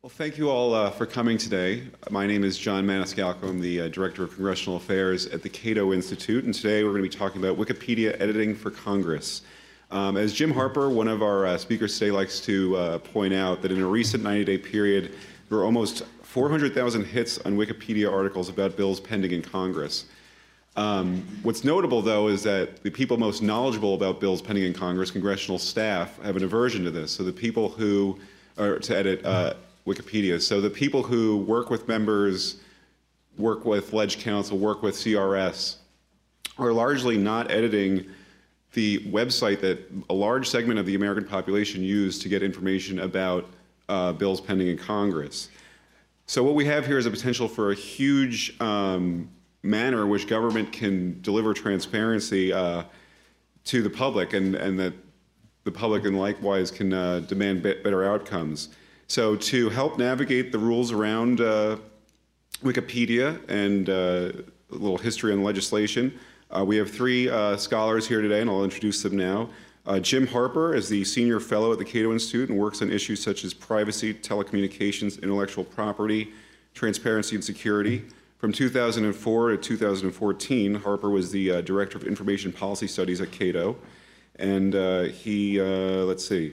Well, thank you all uh, for coming today. My name is John Maniscalco. I'm the uh, Director of Congressional Affairs at the Cato Institute, and today we're going to be talking about Wikipedia editing for Congress. Um, as Jim Harper, one of our uh, speakers today, likes to uh, point out, that in a recent 90-day period, there were almost 400,000 hits on Wikipedia articles about bills pending in Congress. Um, what's notable, though, is that the people most knowledgeable about bills pending in Congress, congressional staff, have an aversion to this. So the people who are to edit uh, Wikipedia. So the people who work with members, work with Ledge Council, work with CRS, are largely not editing the website that a large segment of the American population use to get information about uh, bills pending in Congress. So what we have here is a potential for a huge um, manner in which government can deliver transparency uh, to the public and, and that the public and likewise can uh, demand better outcomes. So to help navigate the rules around uh, Wikipedia and uh, a little history on legislation, uh, we have three uh, scholars here today, and I'll introduce them now. Uh, Jim Harper is the senior fellow at the Cato Institute and works on issues such as privacy, telecommunications, intellectual property, transparency, and security. From 2004 to 2014, Harper was the uh, director of information policy studies at Cato. And he, let's see,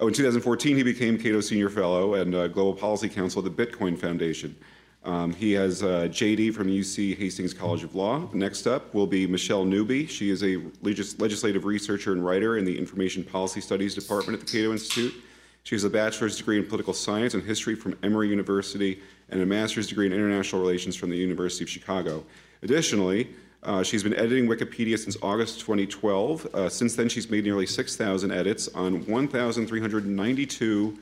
Oh, in 2014, he became Cato Senior Fellow and uh, Global Policy Counsel at the Bitcoin Foundation. Um, he has uh, JD from UC Hastings College of Law. Next up will be Michelle Newby. She is a legis legislative researcher and writer in the Information Policy Studies Department at the Cato Institute. She has a bachelor's degree in political science and history from Emory University and a master's degree in international relations from the University of Chicago. Additionally, uh, she's been editing Wikipedia since August 2012. Uh, since then, she's made nearly 6,000 edits on 1,392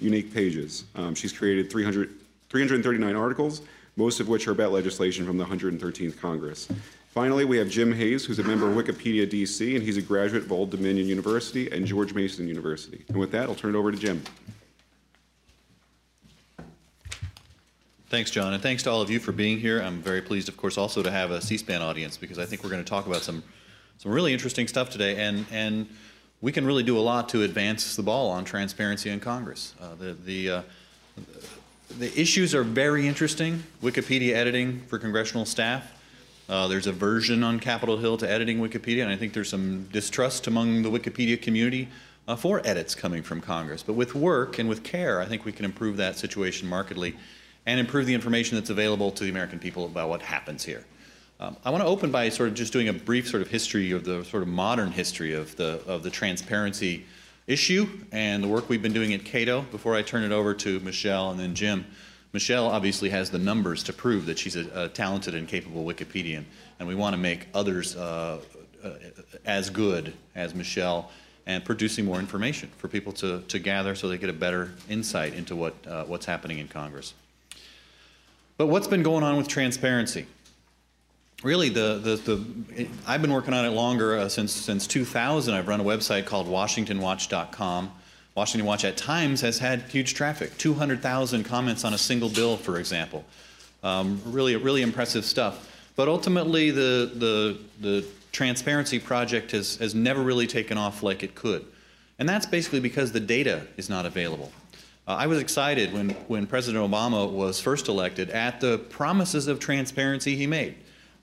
unique pages. Um, she's created 300, 339 articles, most of which are about legislation from the 113th Congress. Finally, we have Jim Hayes, who's a member of Wikipedia DC, and he's a graduate of Old Dominion University and George Mason University. And with that, I'll turn it over to Jim. Thanks, John, and thanks to all of you for being here. I'm very pleased, of course, also to have a C-SPAN audience because I think we're going to talk about some some really interesting stuff today, and and we can really do a lot to advance the ball on transparency in Congress. Uh, the the uh, the issues are very interesting. Wikipedia editing for congressional staff. Uh, there's a version on Capitol Hill to editing Wikipedia, and I think there's some distrust among the Wikipedia community uh, for edits coming from Congress. But with work and with care, I think we can improve that situation markedly and improve the information that's available to the American people about what happens here. Um, I want to open by sort of just doing a brief sort of history of the sort of modern history of the of the transparency issue and the work we've been doing at Cato before I turn it over to Michelle and then Jim. Michelle obviously has the numbers to prove that she's a, a talented and capable Wikipedian, and we want to make others uh, uh, as good as Michelle and producing more information for people to, to gather so they get a better insight into what, uh, what's happening in Congress. But what's been going on with transparency? Really, the, the, the I've been working on it longer uh, since, since 2000. I've run a website called WashingtonWatch.com. Washington Watch at times has had huge traffic 200,000 comments on a single bill, for example. Um, really, really impressive stuff. But ultimately, the, the, the transparency project has, has never really taken off like it could. And that's basically because the data is not available. Uh, I was excited when, when President Obama was first elected at the promises of transparency he made.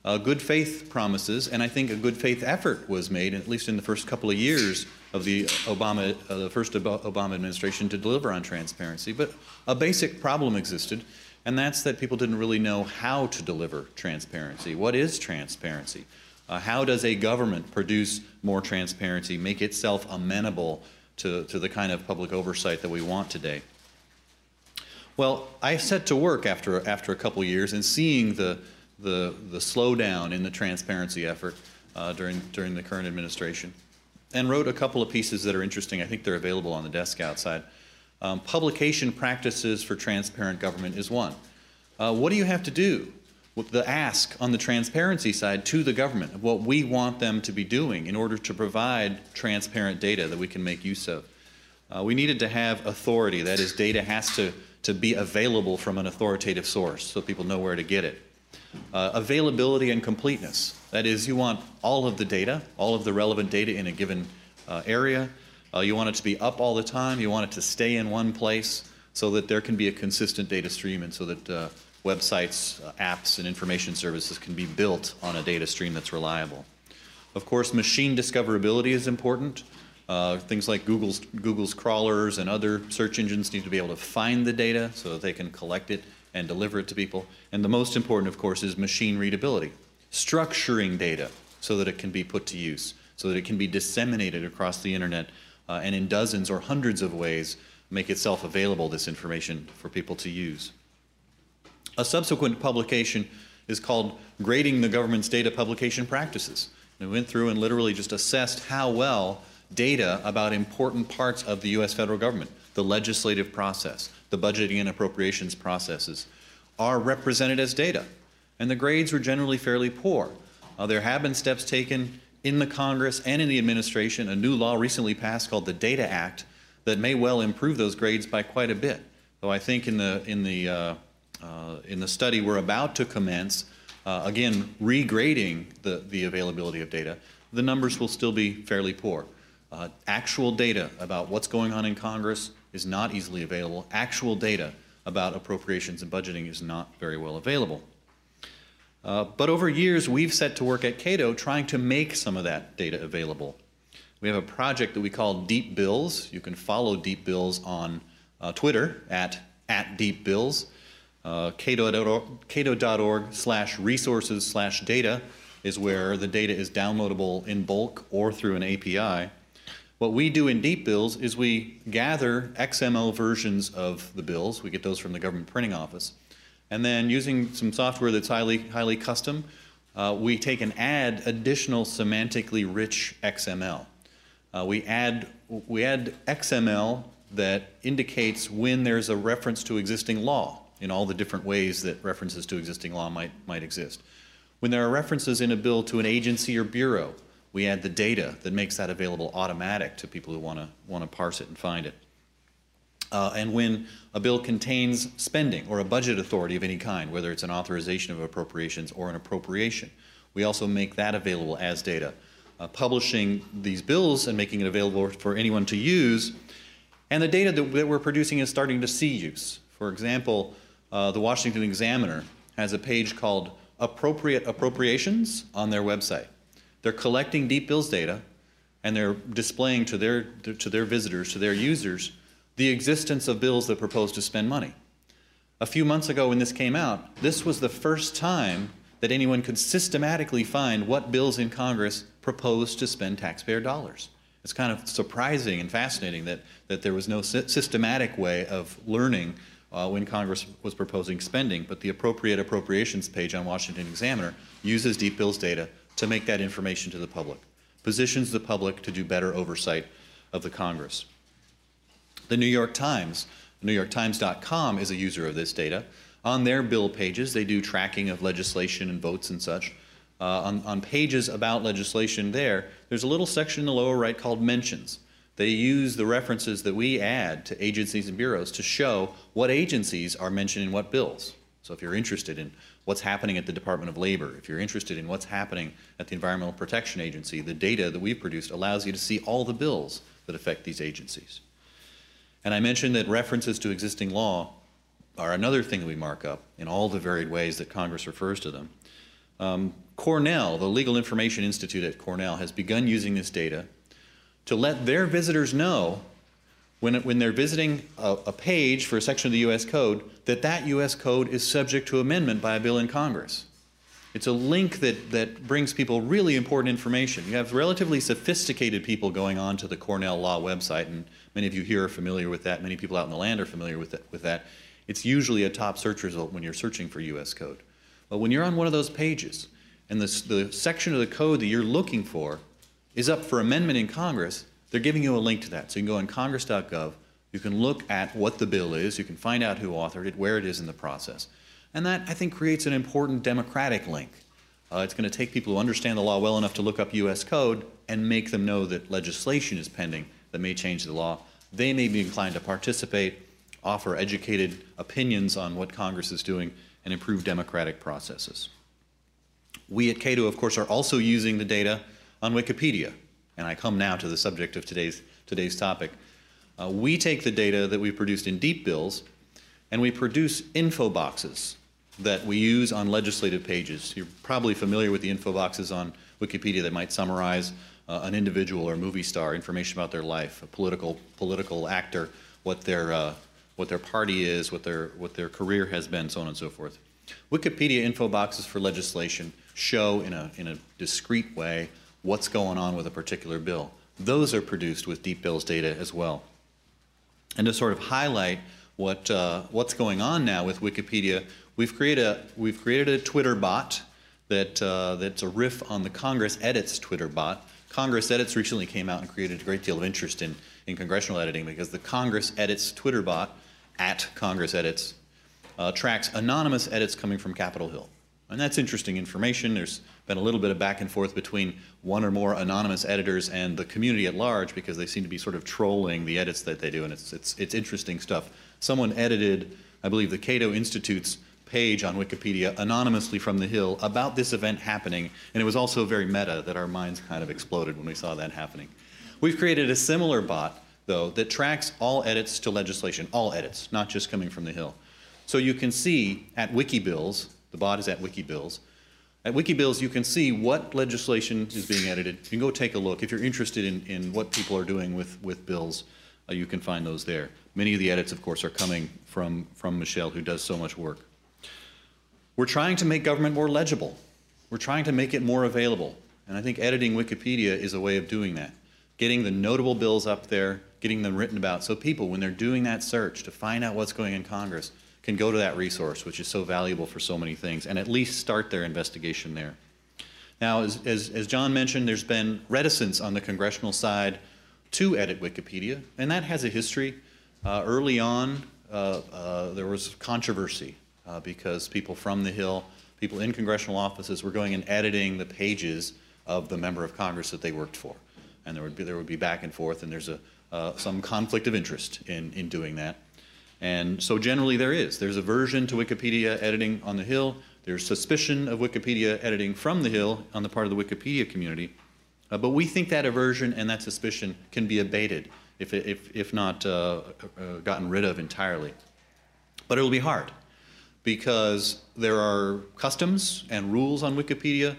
Uh, good faith promises, and I think a good faith effort was made, at least in the first couple of years of the Obama, uh, the first Obama administration, to deliver on transparency. But a basic problem existed, and that's that people didn't really know how to deliver transparency. What is transparency? Uh, how does a government produce more transparency, make itself amenable to, to the kind of public oversight that we want today? Well, I set to work after, after a couple years and seeing the, the, the slowdown in the transparency effort uh, during, during the current administration and wrote a couple of pieces that are interesting. I think they're available on the desk outside. Um, publication practices for transparent government is one. Uh, what do you have to do with the ask on the transparency side to the government of what we want them to be doing in order to provide transparent data that we can make use of? Uh, we needed to have authority, that is, data has to to be available from an authoritative source so people know where to get it. Uh, availability and completeness. That is, you want all of the data, all of the relevant data in a given uh, area. Uh, you want it to be up all the time. You want it to stay in one place. so that there can be a consistent data stream and so that uh, websites, uh, apps, and information services can be built on a data stream that's reliable. Of course, machine discoverability is important. Uh, things like Google's, Google's crawlers and other search engines need to be able to find the data so that they can collect it and deliver it to people. And the most important, of course, is machine readability, structuring data so that it can be put to use, so that it can be disseminated across the internet uh, and in dozens or hundreds of ways make itself available, this information, for people to use. A subsequent publication is called Grading the Government's Data Publication Practices. And we went through and literally just assessed how well data about important parts of the U.S. federal government, the legislative process, the budgeting and appropriations processes, are represented as data. And the grades were generally fairly poor. Uh, there have been steps taken in the Congress and in the administration. A new law recently passed called the Data Act that may well improve those grades by quite a bit. Though I think in the in the uh, uh, in the study we're about to commence, uh, again regrading the the availability of data, the numbers will still be fairly poor. Uh, actual data about what's going on in Congress is not easily available. Actual data about appropriations and budgeting is not very well available. Uh, but over years, we've set to work at Cato trying to make some of that data available. We have a project that we call Deep Bills. You can follow Deep Bills on uh, Twitter at, at Deep Bills. Uh, cato.org slash resources slash data is where the data is downloadable in bulk or through an API. What we do in Deep Bills is we gather XML versions of the bills. We get those from the government printing office. And then using some software that's highly, highly custom, uh, we take and add additional semantically rich XML. Uh, we, add, we add XML that indicates when there's a reference to existing law in all the different ways that references to existing law might, might exist. When there are references in a bill to an agency or bureau, we add the data that makes that available automatic to people who want to want to parse it and find it. Uh, and when a bill contains spending or a budget authority of any kind, whether it's an authorization of appropriations or an appropriation, we also make that available as data. Uh, publishing these bills and making it available for anyone to use, and the data that, that we're producing is starting to see use. For example, uh, the Washington Examiner has a page called Appropriate Appropriations on their website. They're collecting deep bills data and they're displaying to their, to their visitors, to their users, the existence of bills that propose to spend money. A few months ago, when this came out, this was the first time that anyone could systematically find what bills in Congress proposed to spend taxpayer dollars. It's kind of surprising and fascinating that, that there was no systematic way of learning uh, when Congress was proposing spending, but the appropriate appropriations page on Washington Examiner uses deep bills data to make that information to the public, positions the public to do better oversight of the Congress. The New York Times, NewYorkTimes.com is a user of this data. On their bill pages, they do tracking of legislation and votes and such. Uh, on, on pages about legislation there, there's a little section in the lower right called mentions. They use the references that we add to agencies and bureaus to show what agencies are mentioned in what bills. So if you're interested in what's happening at the Department of Labor, if you're interested in what's happening at the Environmental Protection Agency, the data that we've produced allows you to see all the bills that affect these agencies. And I mentioned that references to existing law are another thing that we mark up in all the varied ways that Congress refers to them. Um, Cornell, the Legal Information Institute at Cornell, has begun using this data to let their visitors know when, when they're visiting a, a page for a section of the U.S. Code that that U.S. Code is subject to amendment by a bill in Congress. It's a link that, that brings people really important information. You have relatively sophisticated people going on to the Cornell Law website, and many of you here are familiar with that. Many people out in the land are familiar with, with that. It's usually a top search result when you're searching for U.S. code. But when you're on one of those pages, and the, the section of the code that you're looking for is up for amendment in Congress, they're giving you a link to that. So you can go on congress.gov, you can look at what the bill is, you can find out who authored it, where it is in the process. And that, I think, creates an important democratic link. Uh, it's going to take people who understand the law well enough to look up U.S. code and make them know that legislation is pending that may change the law. They may be inclined to participate, offer educated opinions on what Congress is doing, and improve democratic processes. We at Cato, of course, are also using the data on Wikipedia. And I come now to the subject of today's, today's topic. Uh, we take the data that we produced in deep bills and we produce info boxes that we use on legislative pages. You're probably familiar with the info boxes on Wikipedia that might summarize uh, an individual or movie star, information about their life, a political political actor, what their uh, what their party is, what their what their career has been, so on and so forth. Wikipedia info boxes for legislation show in a in a discrete way what's going on with a particular bill. Those are produced with Deep Bills data as well. And to sort of highlight what uh, what's going on now with Wikipedia, we've created a we've created a Twitter bot that uh, that's a riff on the Congress Edits Twitter bot Congress Edits recently came out and created a great deal of interest in, in congressional editing because the Congress Edits Twitter bot at Congress Edits uh, tracks anonymous edits coming from Capitol Hill. And that's interesting information. There's been a little bit of back and forth between one or more anonymous editors and the community at large because they seem to be sort of trolling the edits that they do, and it's, it's, it's interesting stuff. Someone edited, I believe, the Cato Institute's page on Wikipedia anonymously from the Hill about this event happening, and it was also very meta that our minds kind of exploded when we saw that happening. We've created a similar bot, though, that tracks all edits to legislation, all edits, not just coming from the Hill. So you can see at Wikibills, the bot is at Wikibills, at Wikibills, you can see what legislation is being edited. You can go take a look. If you're interested in, in what people are doing with, with bills, uh, you can find those there. Many of the edits, of course, are coming from, from Michelle, who does so much work. We're trying to make government more legible. We're trying to make it more available. And I think editing Wikipedia is a way of doing that. Getting the notable bills up there, getting them written about, so people, when they're doing that search to find out what's going in Congress, can go to that resource, which is so valuable for so many things, and at least start their investigation there. Now, as, as, as John mentioned, there's been reticence on the congressional side to edit Wikipedia, and that has a history. Uh, early on, uh, uh, there was controversy uh, because people from the Hill, people in congressional offices were going and editing the pages of the member of Congress that they worked for. And there would be, there would be back and forth, and there's a, uh, some conflict of interest in, in doing that. And so generally there is. There's aversion to Wikipedia editing on the Hill. There's suspicion of Wikipedia editing from the Hill on the part of the Wikipedia community. Uh, but we think that aversion and that suspicion can be abated, if, if, if not uh, uh, gotten rid of entirely. But it'll be hard because there are customs and rules on Wikipedia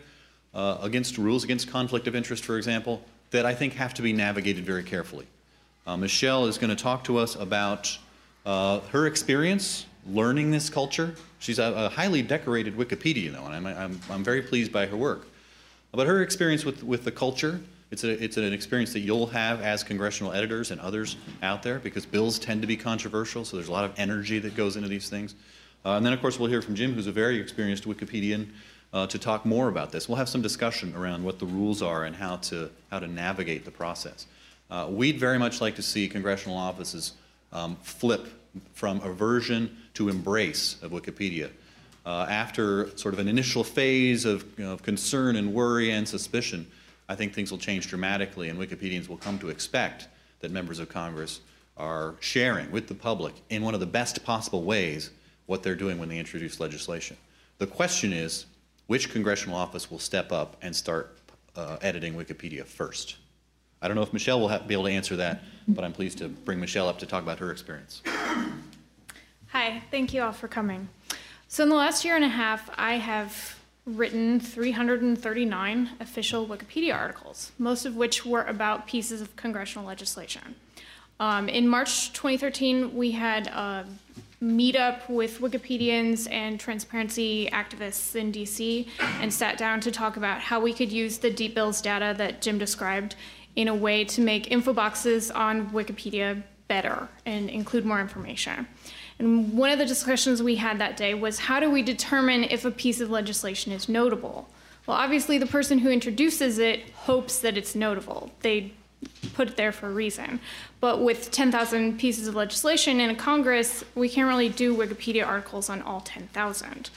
uh, against rules against conflict of interest, for example, that I think have to be navigated very carefully. Uh, Michelle is going to talk to us about uh, her experience learning this culture. She's a, a highly decorated Wikipedia, though, and I'm, I'm, I'm, very pleased by her work. But her experience with, with the culture, it's, a, it's an experience that you'll have as congressional editors and others out there because bills tend to be controversial, so there's a lot of energy that goes into these things. Uh, and then, of course, we'll hear from Jim, who's a very experienced Wikipedian, uh, to talk more about this. We'll have some discussion around what the rules are and how to, how to navigate the process. Uh, we'd very much like to see congressional offices um, flip from aversion to embrace of Wikipedia. Uh, after sort of an initial phase of, you know, of concern and worry and suspicion, I think things will change dramatically, and Wikipedians will come to expect that members of Congress are sharing with the public in one of the best possible ways what they're doing when they introduce legislation. The question is which congressional office will step up and start uh, editing Wikipedia first? I don't know if Michelle will be able to answer that, but I'm pleased to bring Michelle up to talk about her experience. Hi, thank you all for coming. So, in the last year and a half, I have written 339 official Wikipedia articles, most of which were about pieces of congressional legislation. Um, in March 2013, we had a meetup with Wikipedians and transparency activists in DC and sat down to talk about how we could use the deep bills data that Jim described in a way to make info boxes on Wikipedia better and include more information. And one of the discussions we had that day was how do we determine if a piece of legislation is notable? Well, obviously, the person who introduces it hopes that it's notable. They put it there for a reason. But with 10,000 pieces of legislation in a Congress, we can't really do Wikipedia articles on all 10,000.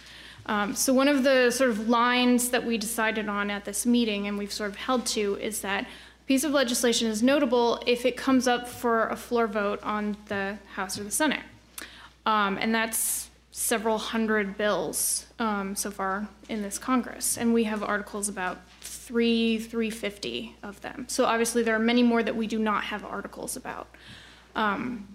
Um, so one of the sort of lines that we decided on at this meeting and we've sort of held to is that piece of legislation is notable if it comes up for a floor vote on the House or the Senate. Um, and that's several hundred bills um, so far in this Congress. And we have articles about three, 350 of them. So obviously there are many more that we do not have articles about. Um,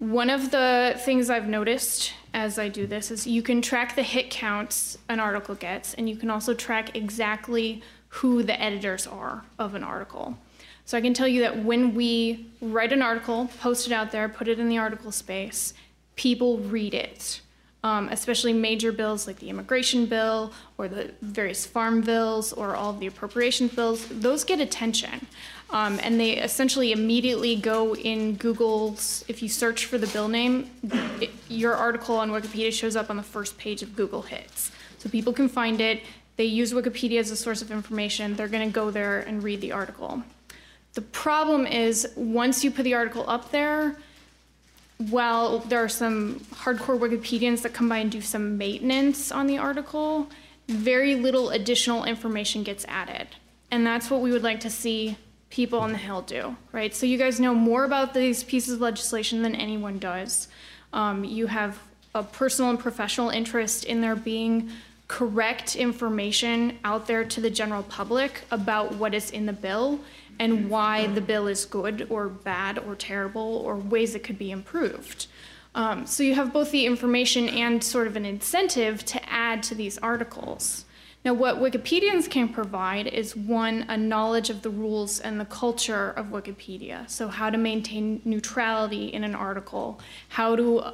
one of the things I've noticed as I do this is you can track the hit counts an article gets, and you can also track exactly who the editors are of an article. So I can tell you that when we write an article, post it out there, put it in the article space, people read it. Um, especially major bills like the immigration bill or the various farm bills or all the appropriations bills, those get attention. Um, and they essentially immediately go in Google's, if you search for the bill name, it, your article on Wikipedia shows up on the first page of Google Hits. So people can find it. They use Wikipedia as a source of information. They're going to go there and read the article. The problem is once you put the article up there, while there are some hardcore Wikipedians that come by and do some maintenance on the article, very little additional information gets added. And that's what we would like to see people on the Hill do, right? So you guys know more about these pieces of legislation than anyone does. Um, you have a personal and professional interest in there being correct information out there to the general public about what is in the bill and why the bill is good or bad or terrible or ways it could be improved. Um, so you have both the information and sort of an incentive to add to these articles. Now, what Wikipedians can provide is one, a knowledge of the rules and the culture of Wikipedia. So, how to maintain neutrality in an article, how to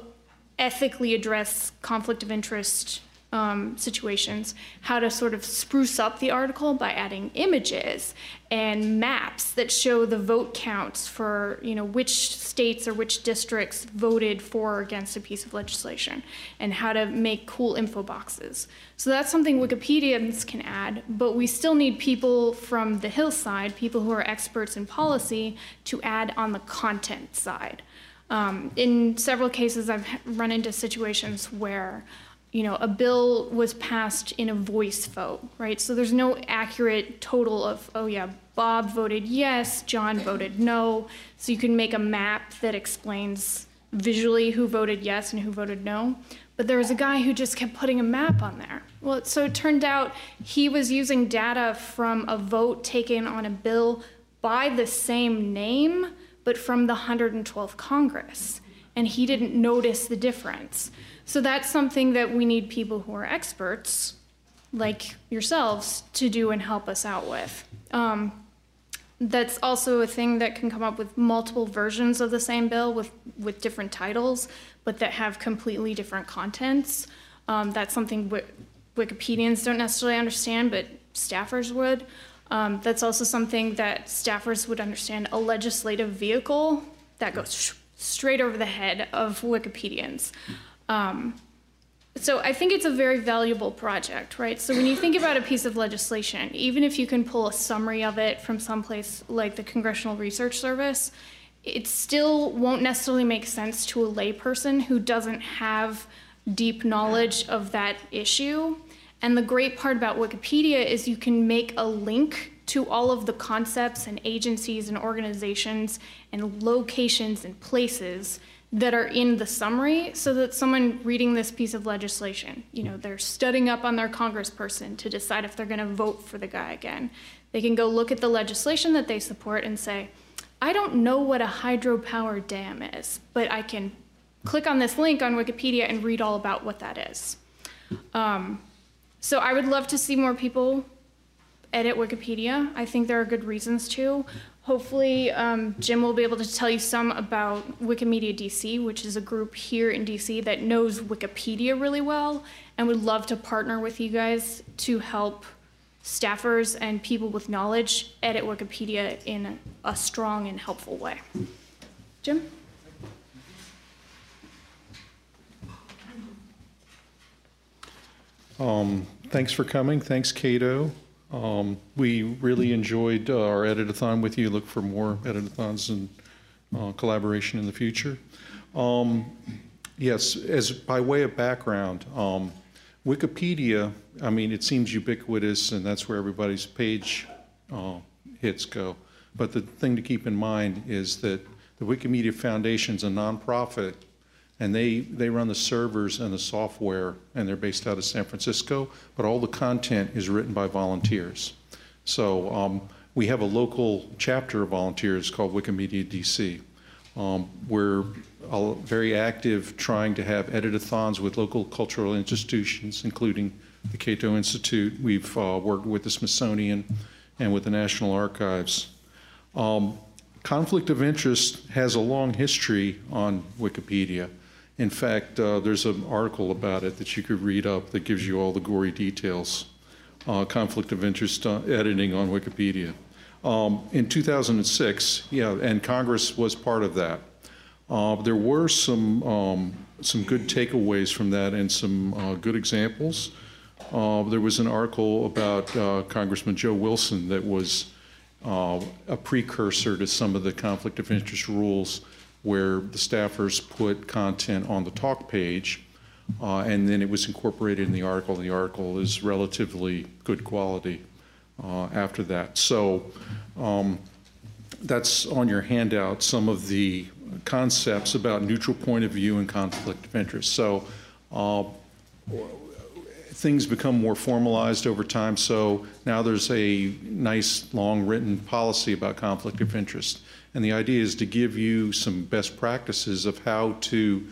ethically address conflict of interest um, situations, how to sort of spruce up the article by adding images and maps that show the vote counts for you know which states or which districts voted for or against a piece of legislation, and how to make cool info boxes. So that's something Wikipedians can add, but we still need people from the hillside, people who are experts in policy, to add on the content side. Um, in several cases, I've run into situations where you know, a bill was passed in a voice vote, right? So there's no accurate total of, oh yeah, Bob voted yes, John voted no. So you can make a map that explains visually who voted yes and who voted no. But there was a guy who just kept putting a map on there. Well, so it turned out he was using data from a vote taken on a bill by the same name, but from the 112th Congress. And he didn't notice the difference. So that's something that we need people who are experts, like yourselves, to do and help us out with. Um, that's also a thing that can come up with multiple versions of the same bill with, with different titles, but that have completely different contents. Um, that's something Wikipedians don't necessarily understand, but staffers would. Um, that's also something that staffers would understand a legislative vehicle that goes straight over the head of Wikipedians. Um, so I think it's a very valuable project, right? So when you think about a piece of legislation, even if you can pull a summary of it from someplace like the Congressional Research Service, it still won't necessarily make sense to a layperson who doesn't have deep knowledge of that issue. And the great part about Wikipedia is you can make a link to all of the concepts and agencies and organizations and locations and places that are in the summary so that someone reading this piece of legislation, you know, they're studying up on their congressperson to decide if they're going to vote for the guy again. They can go look at the legislation that they support and say, I don't know what a hydropower dam is, but I can click on this link on Wikipedia and read all about what that is. Um, so I would love to see more people edit Wikipedia. I think there are good reasons to. Hopefully, um, Jim will be able to tell you some about Wikimedia DC, which is a group here in DC that knows Wikipedia really well and would love to partner with you guys to help staffers and people with knowledge edit Wikipedia in a strong and helpful way. Jim? Um, thanks for coming. Thanks, Cato. Um, we really enjoyed uh, our editathon with you. Look for more edit-a-thons and uh, collaboration in the future. Um, yes, as by way of background, um, Wikipedia, I mean, it seems ubiquitous and that's where everybody's page uh, hits go. But the thing to keep in mind is that the Wikimedia Foundation is a nonprofit and they, they run the servers and the software, and they're based out of San Francisco, but all the content is written by volunteers. So um, we have a local chapter of volunteers called Wikimedia DC. Um, We're very active trying to have editathons with local cultural institutions, including the Cato Institute. We've uh, worked with the Smithsonian and with the National Archives. Um, Conflict of interest has a long history on Wikipedia. In fact, uh, there's an article about it that you could read up that gives you all the gory details. Uh, conflict of interest uh, editing on Wikipedia. Um, in 2006, yeah, and Congress was part of that. Uh, there were some um, some good takeaways from that and some uh, good examples. There was an article about Congressman Joe Wilson that was uh, a precursor to some of the conflict of interest rules where the staffers put content on the talk page uh, and then it was incorporated in the article. The article is relatively good quality uh, after that. So um, that's on your handout, some of the concepts about neutral point of view and conflict of interest. So uh, things become more formalized over time. So now there's a nice, long written policy about conflict of interest. And the idea is to give you some best practices of how to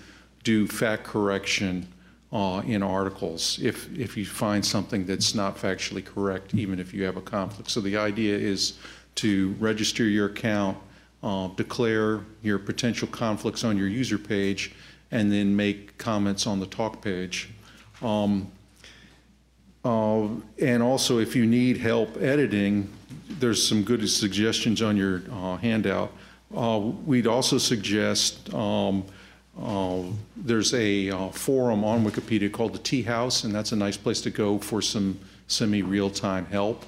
do fact correction uh, in articles if, if you find something that's not factually correct, even if you have a conflict. So the idea is to register your account, uh, declare your potential conflicts on your user page, and then make comments on the talk page. Um, uh, And also, if you need help editing, there's some good suggestions on your uh, handout. Uh, We'd also suggest, um, uh, there's a uh, forum on Wikipedia called the Tea House, and that's a nice place to go for some semi-real-time help,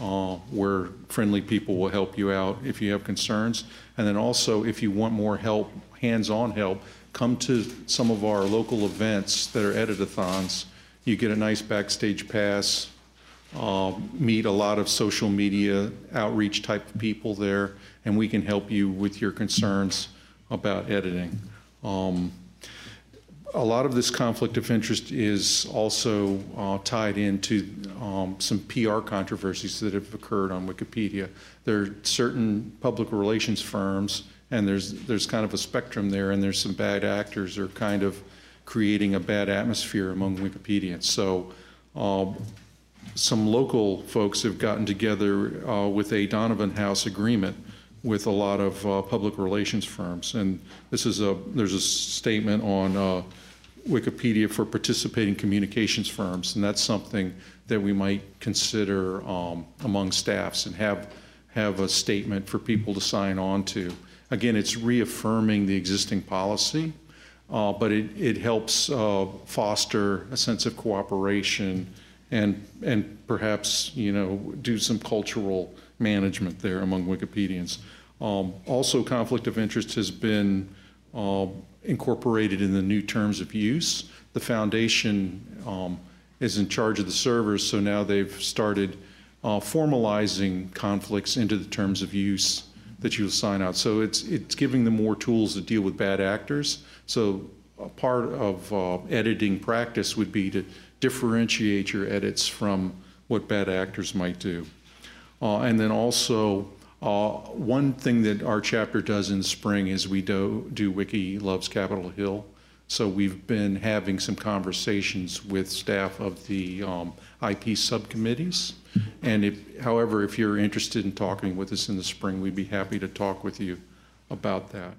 uh, where friendly people will help you out if you have concerns. And then also, if you want more help, hands-on help, come to some of our local events that are editathons. You get a nice backstage pass, uh, meet a lot of social media outreach type people there, and we can help you with your concerns about editing. Um, a lot of this conflict of interest is also uh, tied into um, some PR controversies that have occurred on Wikipedia. There are certain public relations firms, and there's there's kind of a spectrum there, and there's some bad actors are kind of creating a bad atmosphere among Wikipedians. So. Um, some local folks have gotten together uh, with a Donovan House agreement with a lot of uh, public relations firms. And this is a, there's a statement on uh, Wikipedia for participating communications firms, and that's something that we might consider um, among staffs and have, have a statement for people to sign on to. Again, it's reaffirming the existing policy, uh, but it, it helps uh, foster a sense of cooperation and, and perhaps, you know, do some cultural management there among Wikipedians. Um, also, conflict of interest has been uh, incorporated in the new terms of use. The foundation um, is in charge of the servers, so now they've started uh, formalizing conflicts into the terms of use that you'll sign out. So it's it's giving them more tools to deal with bad actors. So a part of uh, editing practice would be to differentiate your edits from what bad actors might do. Uh, and then also, uh, one thing that our chapter does in spring is we do, do Wiki Loves Capitol Hill. So we've been having some conversations with staff of the um, IP subcommittees. And if, however, if you're interested in talking with us in the spring, we'd be happy to talk with you about that.